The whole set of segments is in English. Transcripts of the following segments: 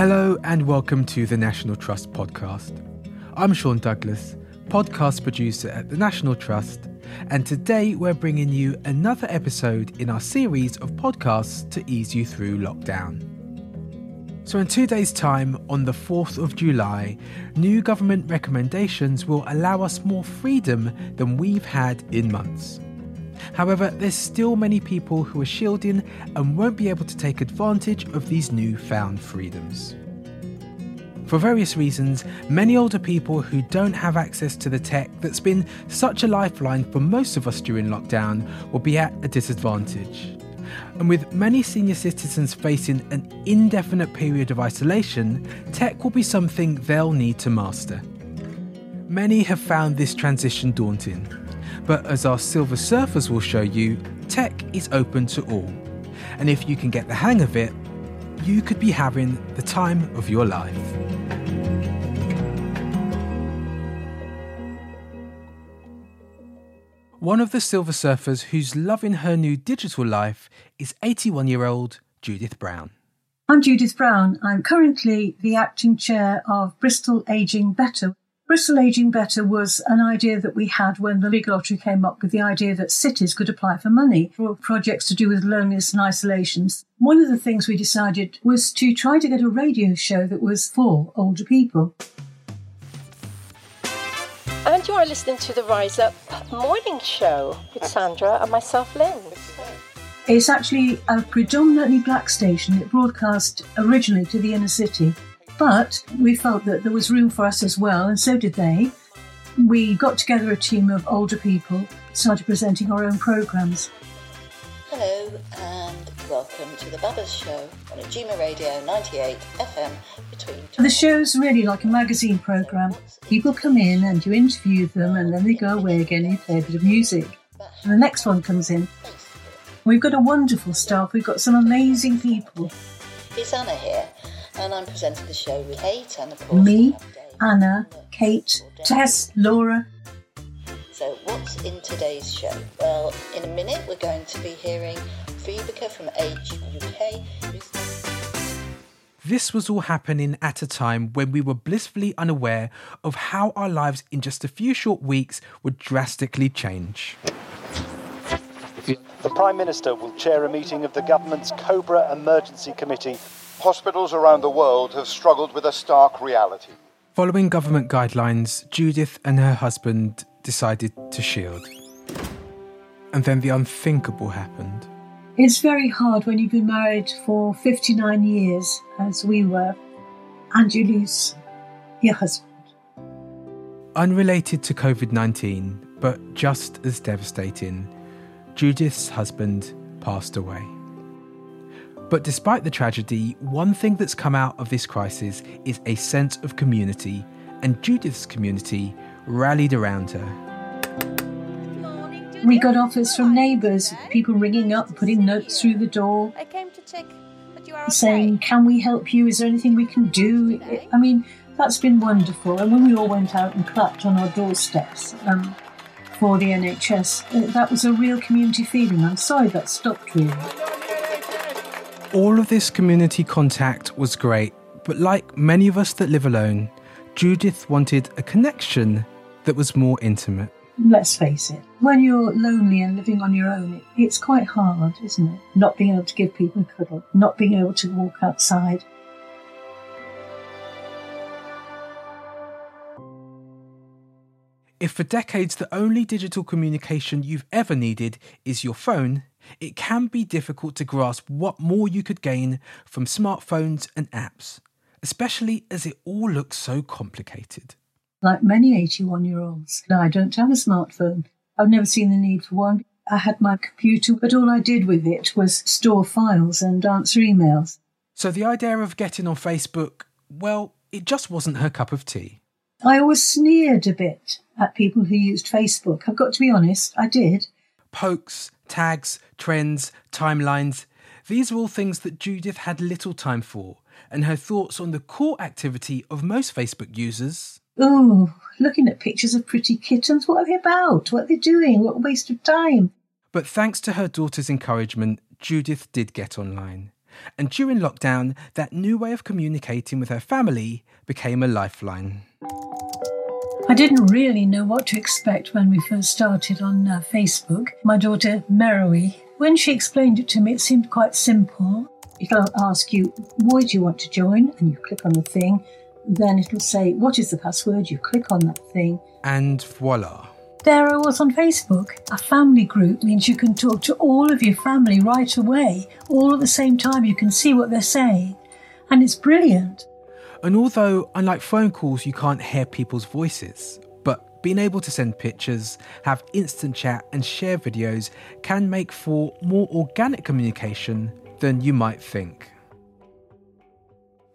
Hello and welcome to the National Trust podcast. I'm Sean Douglas, podcast producer at the National Trust, and today we're bringing you another episode in our series of podcasts to ease you through lockdown. So, in two days' time, on the 4th of July, new government recommendations will allow us more freedom than we've had in months. However, there's still many people who are shielding and won't be able to take advantage of these newfound freedoms. For various reasons, many older people who don't have access to the tech that's been such a lifeline for most of us during lockdown will be at a disadvantage. And with many senior citizens facing an indefinite period of isolation, tech will be something they'll need to master. Many have found this transition daunting, but as our Silver Surfers will show you, tech is open to all. And if you can get the hang of it, you could be having the time of your life. One of the Silver Surfers who's loving her new digital life is 81 year old Judith Brown. I'm Judith Brown. I'm currently the acting chair of Bristol Aging Better. Bristol Aging Better was an idea that we had when the Big Lottery came up with the idea that cities could apply for money for projects to do with loneliness and isolations. One of the things we decided was to try to get a radio show that was for older people. And you are listening to the Rise Up Morning Show with Sandra and myself, Lynn. It's actually a predominantly black station. It broadcast originally to the inner city, but we felt that there was room for us as well, and so did they. We got together a team of older people, started presenting our own programmes. Hello and welcome to the Babbers Show on Ujima Radio 98 FM between. The show's really like a magazine programme. People come in and you interview them, and then they go away again and you play a bit of music. And the next one comes in. We've got a wonderful staff, we've got some amazing people. It's Anna here, and I'm presenting the show with Kate and of course Me, we have Dave. Anna, Kate, Tess, Laura. So what's in today's show? Well, in a minute we're going to be hearing Phoebica from Age UK. This was all happening at a time when we were blissfully unaware of how our lives in just a few short weeks would drastically change. The Prime Minister will chair a meeting of the government's Cobra Emergency Committee. Hospitals around the world have struggled with a stark reality. Following government guidelines, Judith and her husband decided to shield. And then the unthinkable happened. It's very hard when you've been married for 59 years, as we were, and you lose your husband. Unrelated to COVID 19, but just as devastating, Judith's husband passed away. But despite the tragedy, one thing that's come out of this crisis is a sense of community, and Judith's community rallied around her. We got offers from neighbours, people ringing up, putting notes through the door, I came to check that you are okay. saying, Can we help you? Is there anything we can do? I mean, that's been wonderful. And when we all went out and clapped on our doorsteps um, for the NHS, uh, that was a real community feeling. I'm sorry that stopped really. All of this community contact was great, but like many of us that live alone, Judith wanted a connection that was more intimate. Let's face it, when you're lonely and living on your own, it, it's quite hard, isn't it? Not being able to give people a cuddle, not being able to walk outside. If for decades the only digital communication you've ever needed is your phone, it can be difficult to grasp what more you could gain from smartphones and apps, especially as it all looks so complicated. Like many 81 year olds, I don't have a smartphone. I've never seen the need for one. I had my computer, but all I did with it was store files and answer emails. So the idea of getting on Facebook, well, it just wasn't her cup of tea. I always sneered a bit at people who used Facebook. I've got to be honest, I did. Pokes, tags, trends, timelines, these are all things that Judith had little time for, and her thoughts on the core activity of most Facebook users Oh, looking at pictures of pretty kittens. What are they about? What are they doing? What a waste of time. But thanks to her daughter's encouragement, Judith did get online. And during lockdown, that new way of communicating with her family became a lifeline. I didn't really know what to expect when we first started on uh, Facebook. My daughter, Merowy, when she explained it to me, it seemed quite simple. It'll ask you, why do you want to join? And you click on the thing. Then it'll say, what is the password? You click on that thing. And voila. There I was on Facebook. A family group means you can talk to all of your family right away, all at the same time. You can see what they're saying. And it's brilliant. And although, unlike phone calls, you can't hear people's voices, but being able to send pictures, have instant chat, and share videos can make for more organic communication than you might think.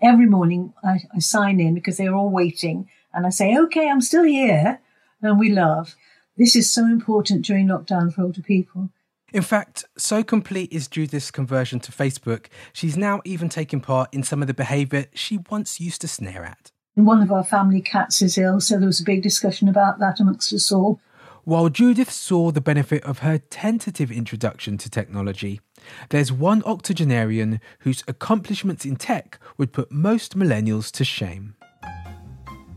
Every morning I, I sign in because they're all waiting, and I say, okay, I'm still here, and we laugh. This is so important during lockdown for older people. In fact, so complete is Judith's conversion to Facebook, she's now even taking part in some of the behaviour she once used to sneer at. One of our family cats is ill, so there was a big discussion about that amongst us all. While Judith saw the benefit of her tentative introduction to technology, there's one octogenarian whose accomplishments in tech would put most millennials to shame.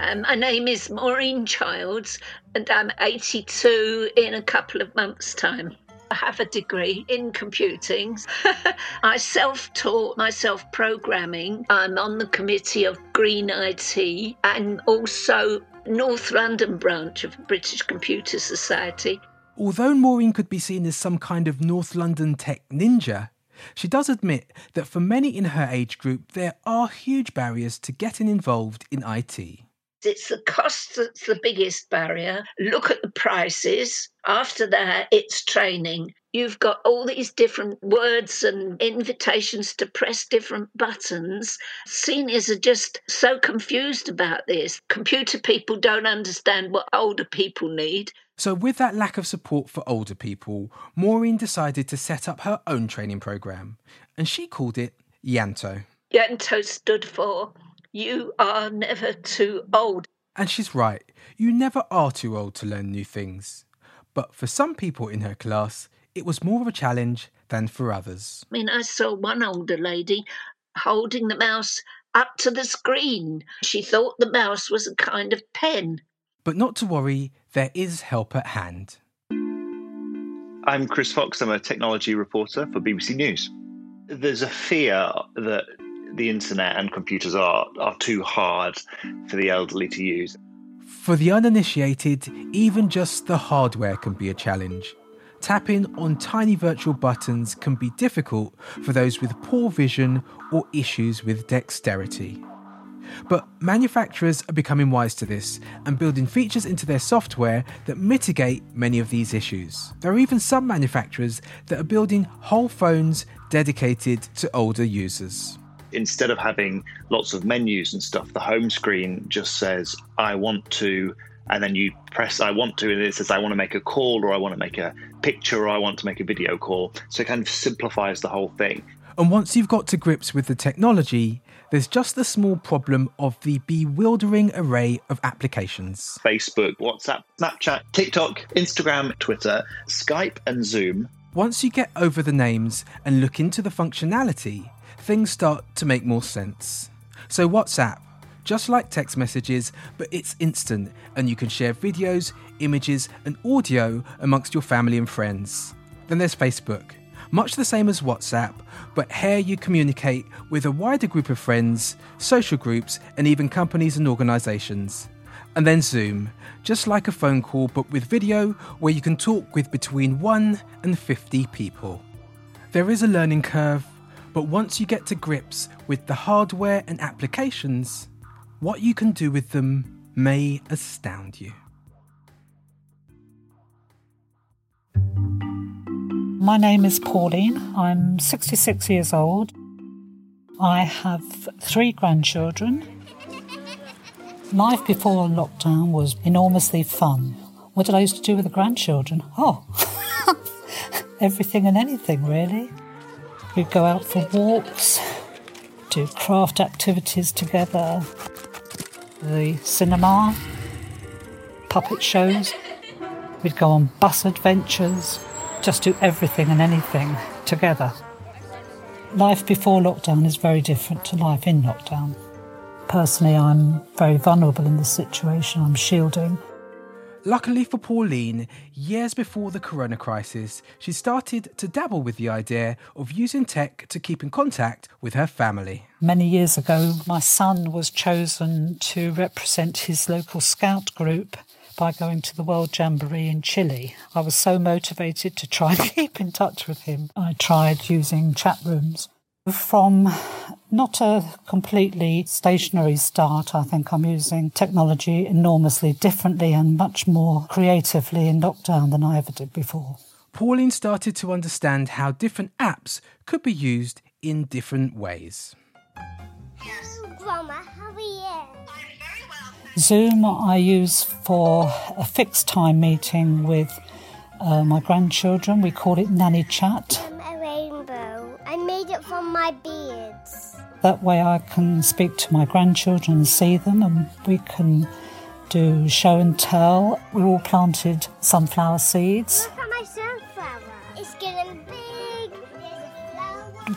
Um, my name is Maureen Childs, and I'm 82 in a couple of months' time. I have a degree in computing. I self taught myself programming. I'm on the committee of Green IT and also North London branch of British Computer Society. Although Maureen could be seen as some kind of North London tech ninja, she does admit that for many in her age group, there are huge barriers to getting involved in IT. It's the cost that's the biggest barrier. Look at the prices. After that, it's training. You've got all these different words and invitations to press different buttons. Seniors are just so confused about this. Computer people don't understand what older people need. So, with that lack of support for older people, Maureen decided to set up her own training program, and she called it Yanto. Yanto stood for you are never too old. And she's right, you never are too old to learn new things. But for some people in her class, it was more of a challenge than for others. I mean, I saw one older lady holding the mouse up to the screen. She thought the mouse was a kind of pen. But not to worry, there is help at hand. I'm Chris Fox, I'm a technology reporter for BBC News. There's a fear that the internet and computers are are too hard for the elderly to use. For the uninitiated, even just the hardware can be a challenge. Tapping on tiny virtual buttons can be difficult for those with poor vision or issues with dexterity. But manufacturers are becoming wise to this and building features into their software that mitigate many of these issues. There are even some manufacturers that are building whole phones dedicated to older users instead of having lots of menus and stuff, the home screen just says, I want to, and then you press I want to, and it says, I want to make a call, or I want to make a picture, or I want to make a video call. So it kind of simplifies the whole thing. And once you've got to grips with the technology, there's just the small problem of the bewildering array of applications Facebook, WhatsApp, Snapchat, TikTok, Instagram, Twitter, Skype, and Zoom. Once you get over the names and look into the functionality, things start to make more sense. So, WhatsApp, just like text messages, but it's instant and you can share videos, images, and audio amongst your family and friends. Then there's Facebook, much the same as WhatsApp, but here you communicate with a wider group of friends, social groups, and even companies and organisations. And then Zoom, just like a phone call but with video where you can talk with between 1 and 50 people. There is a learning curve, but once you get to grips with the hardware and applications, what you can do with them may astound you. My name is Pauline. I'm 66 years old. I have three grandchildren. Life before lockdown was enormously fun. What did I used to do with the grandchildren? Oh, everything and anything, really. We'd go out for walks, do craft activities together, the cinema, puppet shows. We'd go on bus adventures, just do everything and anything together. Life before lockdown is very different to life in lockdown. Personally, I'm very vulnerable in this situation. I'm shielding. Luckily for Pauline, years before the corona crisis, she started to dabble with the idea of using tech to keep in contact with her family. Many years ago, my son was chosen to represent his local scout group by going to the World Jamboree in Chile. I was so motivated to try and keep in touch with him. I tried using chat rooms. From not a completely stationary start, I think I'm using technology enormously differently and much more creatively in lockdown than I ever did before. Pauline started to understand how different apps could be used in different ways. Grandma, how are you? Zoom I use for a fixed time meeting with uh, my grandchildren. We call it Nanny Chat. My beads. That way I can speak to my grandchildren and see them, and we can do show and tell. We all planted sunflower seeds. Look at my sunflower. It's getting big.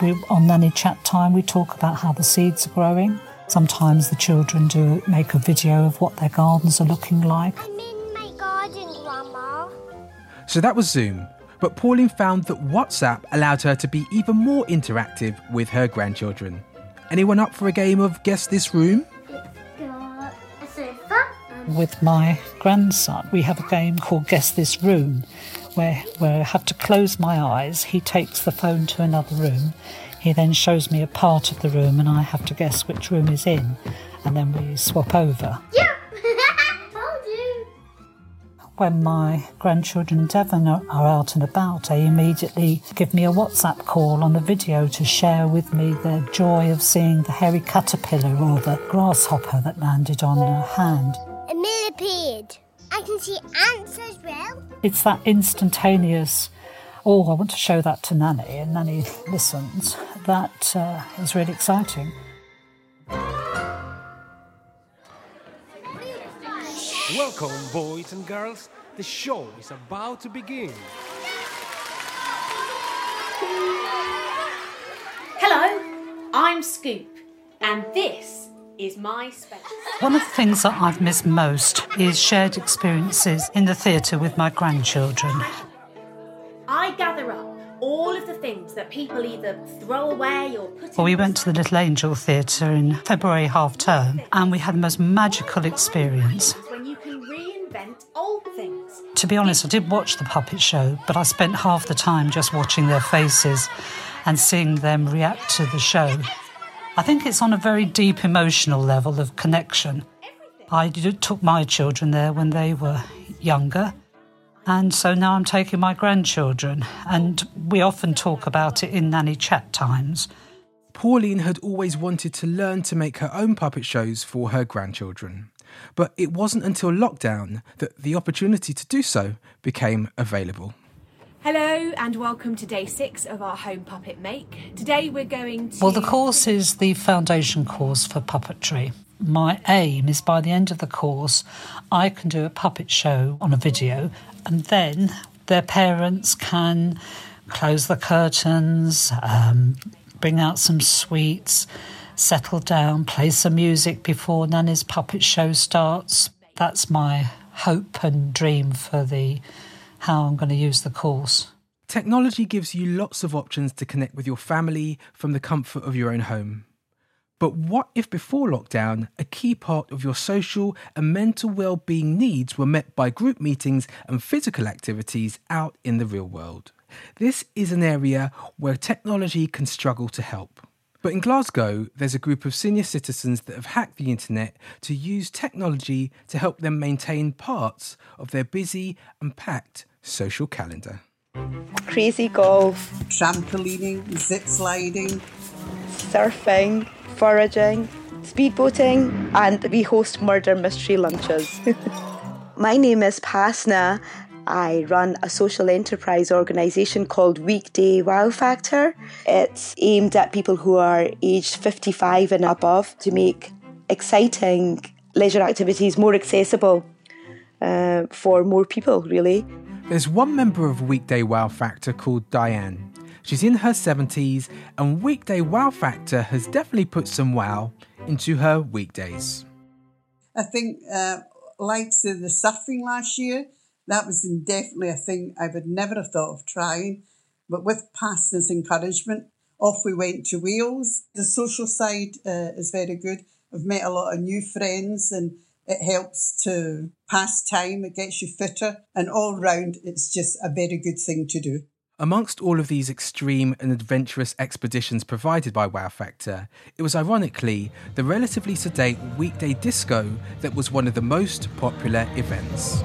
There's a. We, on Nanny Chat time, we talk about how the seeds are growing. Sometimes the children do make a video of what their gardens are looking like. I'm in my garden, Grandma. So that was Zoom. But Pauline found that WhatsApp allowed her to be even more interactive with her grandchildren. Anyone up for a game of Guess This Room? Got a sofa. With my grandson, we have a game called Guess This Room, where, where I have to close my eyes. He takes the phone to another room. He then shows me a part of the room, and I have to guess which room is in, and then we swap over. yeah. When my grandchildren Devon are, are out and about, they immediately give me a WhatsApp call on the video to share with me their joy of seeing the hairy caterpillar or the grasshopper that landed on their hand. A millipede. I can see ants as well. It's that instantaneous, oh, I want to show that to Nanny, and Nanny listens. That uh, is really exciting. Welcome, boys and girls. The show is about to begin. Hello, I'm Scoop, and this is my special. One of the things that I've missed most is shared experiences in the theatre with my grandchildren. I gather up all of the things that people either throw away or put. Well, we went to the Little Angel Theatre in February half term and we had the most magical experience. To be honest, I did watch the puppet show, but I spent half the time just watching their faces and seeing them react to the show. I think it's on a very deep emotional level of connection. I took my children there when they were younger, and so now I'm taking my grandchildren, and we often talk about it in nanny chat times. Pauline had always wanted to learn to make her own puppet shows for her grandchildren. But it wasn't until lockdown that the opportunity to do so became available. Hello and welcome to day six of our home puppet make. Today we're going to. Well, the course is the foundation course for puppetry. My aim is by the end of the course, I can do a puppet show on a video, and then their parents can close the curtains, um, bring out some sweets, settle down, play some music before Nanny's puppet show starts. That's my hope and dream for the how I'm going to use the course. Technology gives you lots of options to connect with your family from the comfort of your own home. But what if before lockdown, a key part of your social and mental well-being needs were met by group meetings and physical activities out in the real world? This is an area where technology can struggle to help. But in Glasgow, there's a group of senior citizens that have hacked the internet to use technology to help them maintain parts of their busy and packed social calendar. Crazy golf, trampolining, zip sliding, surfing, foraging, speedboating, and we host murder mystery lunches. My name is Pasna. I run a social enterprise organisation called Weekday Wow Factor. It's aimed at people who are aged 55 and above to make exciting leisure activities more accessible uh, for more people, really. There's one member of Weekday Wow Factor called Diane. She's in her 70s, and weekday wow factor has definitely put some wow into her weekdays. I think, uh, like say, the surfing last year, that was definitely a thing I would never have thought of trying. But with Pasna's encouragement, off we went to Wales. The social side uh, is very good. I've met a lot of new friends and it helps to pass time, it gets you fitter, and all round, it's just a very good thing to do. Amongst all of these extreme and adventurous expeditions provided by Wow Factor, it was ironically the relatively sedate weekday disco that was one of the most popular events.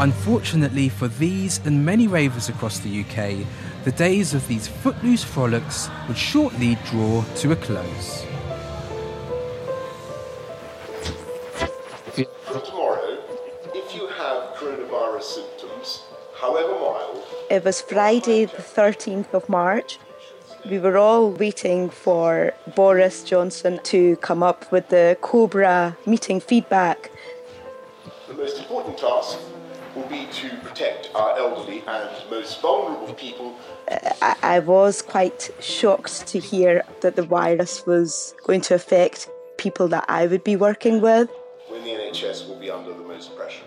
Unfortunately for these and many ravers across the UK, the days of these footloose frolics would shortly draw to a close. For tomorrow, if you have coronavirus symptoms, however mild, It was Friday, the 13th of March. We were all waiting for Boris Johnson to come up with the Cobra meeting feedback. the most important task will be to protect our elderly and most vulnerable people uh, I, I was quite shocked to hear that the virus was going to affect people that I would be working with. when the NHS will be under the most pressure.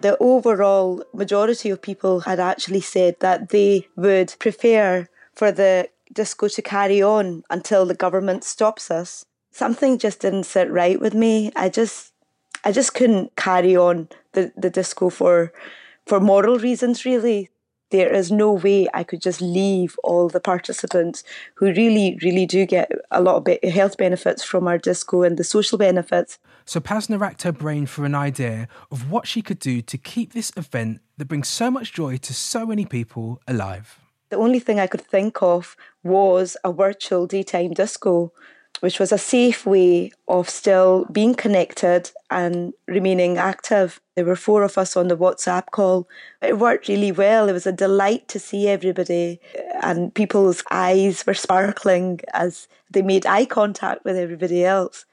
The overall majority of people had actually said that they would prefer for the disco to carry on until the government stops us. Something just didn't sit right with me. I just I just couldn't carry on the, the disco for for moral reasons really. There is no way I could just leave all the participants who really, really do get a lot of be- health benefits from our disco and the social benefits. So Pasna racked her brain for an idea of what she could do to keep this event that brings so much joy to so many people alive. The only thing I could think of was a virtual daytime disco, which was a safe way of still being connected and remaining active. There were four of us on the WhatsApp call. It worked really well. It was a delight to see everybody, and people's eyes were sparkling as they made eye contact with everybody else.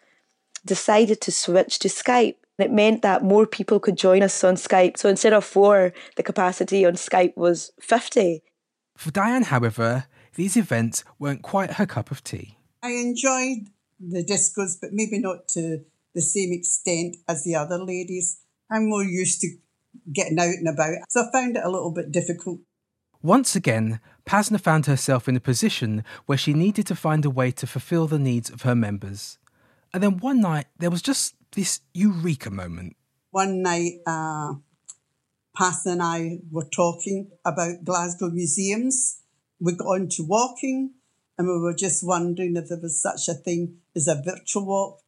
Decided to switch to Skype. It meant that more people could join us on Skype. So instead of four, the capacity on Skype was 50. For Diane, however, these events weren't quite her cup of tea. I enjoyed the discos, but maybe not to the same extent as the other ladies. I'm more used to getting out and about, so I found it a little bit difficult. Once again, Pasna found herself in a position where she needed to find a way to fulfill the needs of her members. And then one night, there was just this eureka moment. One night, uh, and I were talking about Glasgow museums. We got on to walking and we were just wondering if there was such a thing as a virtual walk.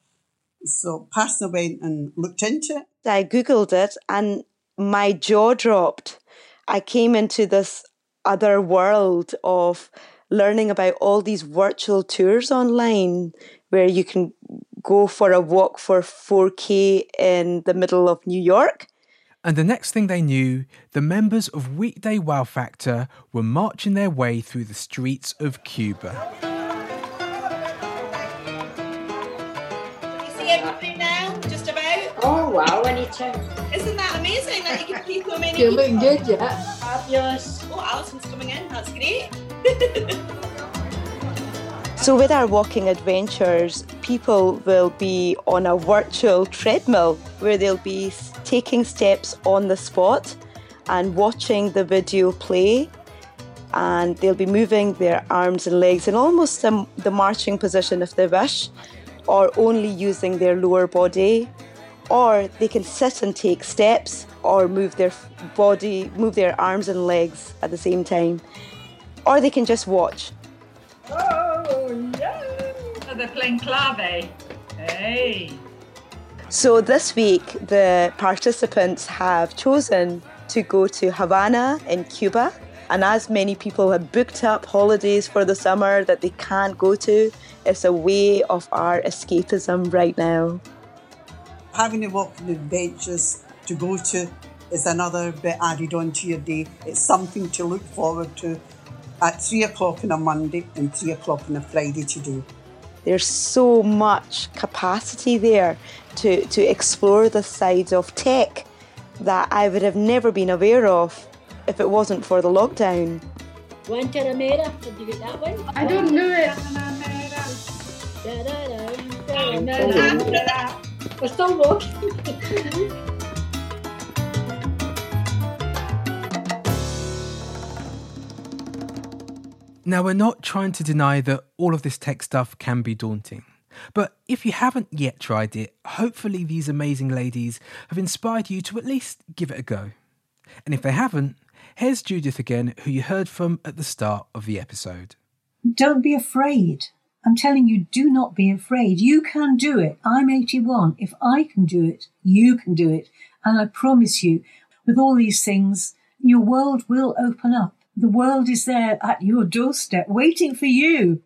So Pasna went and looked into it. I Googled it and my jaw dropped. I came into this other world of learning about all these virtual tours online where you can go for a walk for 4K in the middle of New York. And the next thing they knew, the members of Weekday Wow Factor were marching their way through the streets of Cuba. You see everybody now? Just about? Oh wow, anytime. Isn't that amazing that you can see so many You're looking good, yeah. Fabulous. Oh, Alison's coming in. That's great. So, with our walking adventures, people will be on a virtual treadmill where they'll be s- taking steps on the spot and watching the video play. And they'll be moving their arms and legs in almost the, the marching position if they wish, or only using their lower body. Or they can sit and take steps or move their body, move their arms and legs at the same time. Or they can just watch. Oh, no! So they're playing clave. Hey! So this week, the participants have chosen to go to Havana in Cuba. And as many people have booked up holidays for the summer that they can't go to, it's a way of our escapism right now. Having a walking adventures to go to is another bit added onto your day. It's something to look forward to at three o'clock on a Monday and three o'clock on a Friday to do. There's so much capacity there to, to explore the sides of tech that I would have never been aware of if it wasn't for the lockdown. Guantanamera, did you get that one? I don't know it. We're still walking. Now, we're not trying to deny that all of this tech stuff can be daunting. But if you haven't yet tried it, hopefully these amazing ladies have inspired you to at least give it a go. And if they haven't, here's Judith again, who you heard from at the start of the episode. Don't be afraid. I'm telling you, do not be afraid. You can do it. I'm 81. If I can do it, you can do it. And I promise you, with all these things, your world will open up. The world is there at your doorstep, waiting for you.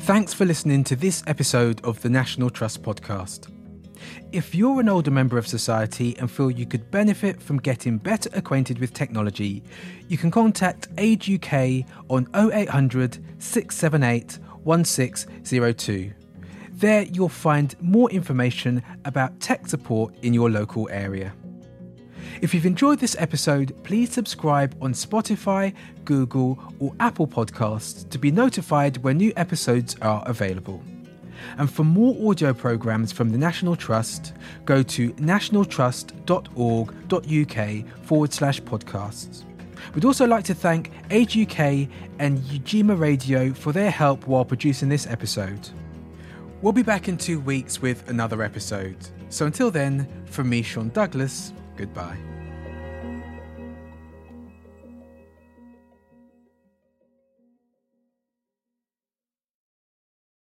Thanks for listening to this episode of the National Trust podcast. If you're an older member of society and feel you could benefit from getting better acquainted with technology, you can contact Age UK on 0800 678 1602. There you'll find more information about tech support in your local area. If you've enjoyed this episode, please subscribe on Spotify, Google, or Apple Podcasts to be notified when new episodes are available. And for more audio programmes from the National Trust, go to nationaltrust.org.uk forward slash podcasts. We'd also like to thank Age UK and Ujima Radio for their help while producing this episode. We'll be back in two weeks with another episode. So until then, from me, Sean Douglas, goodbye.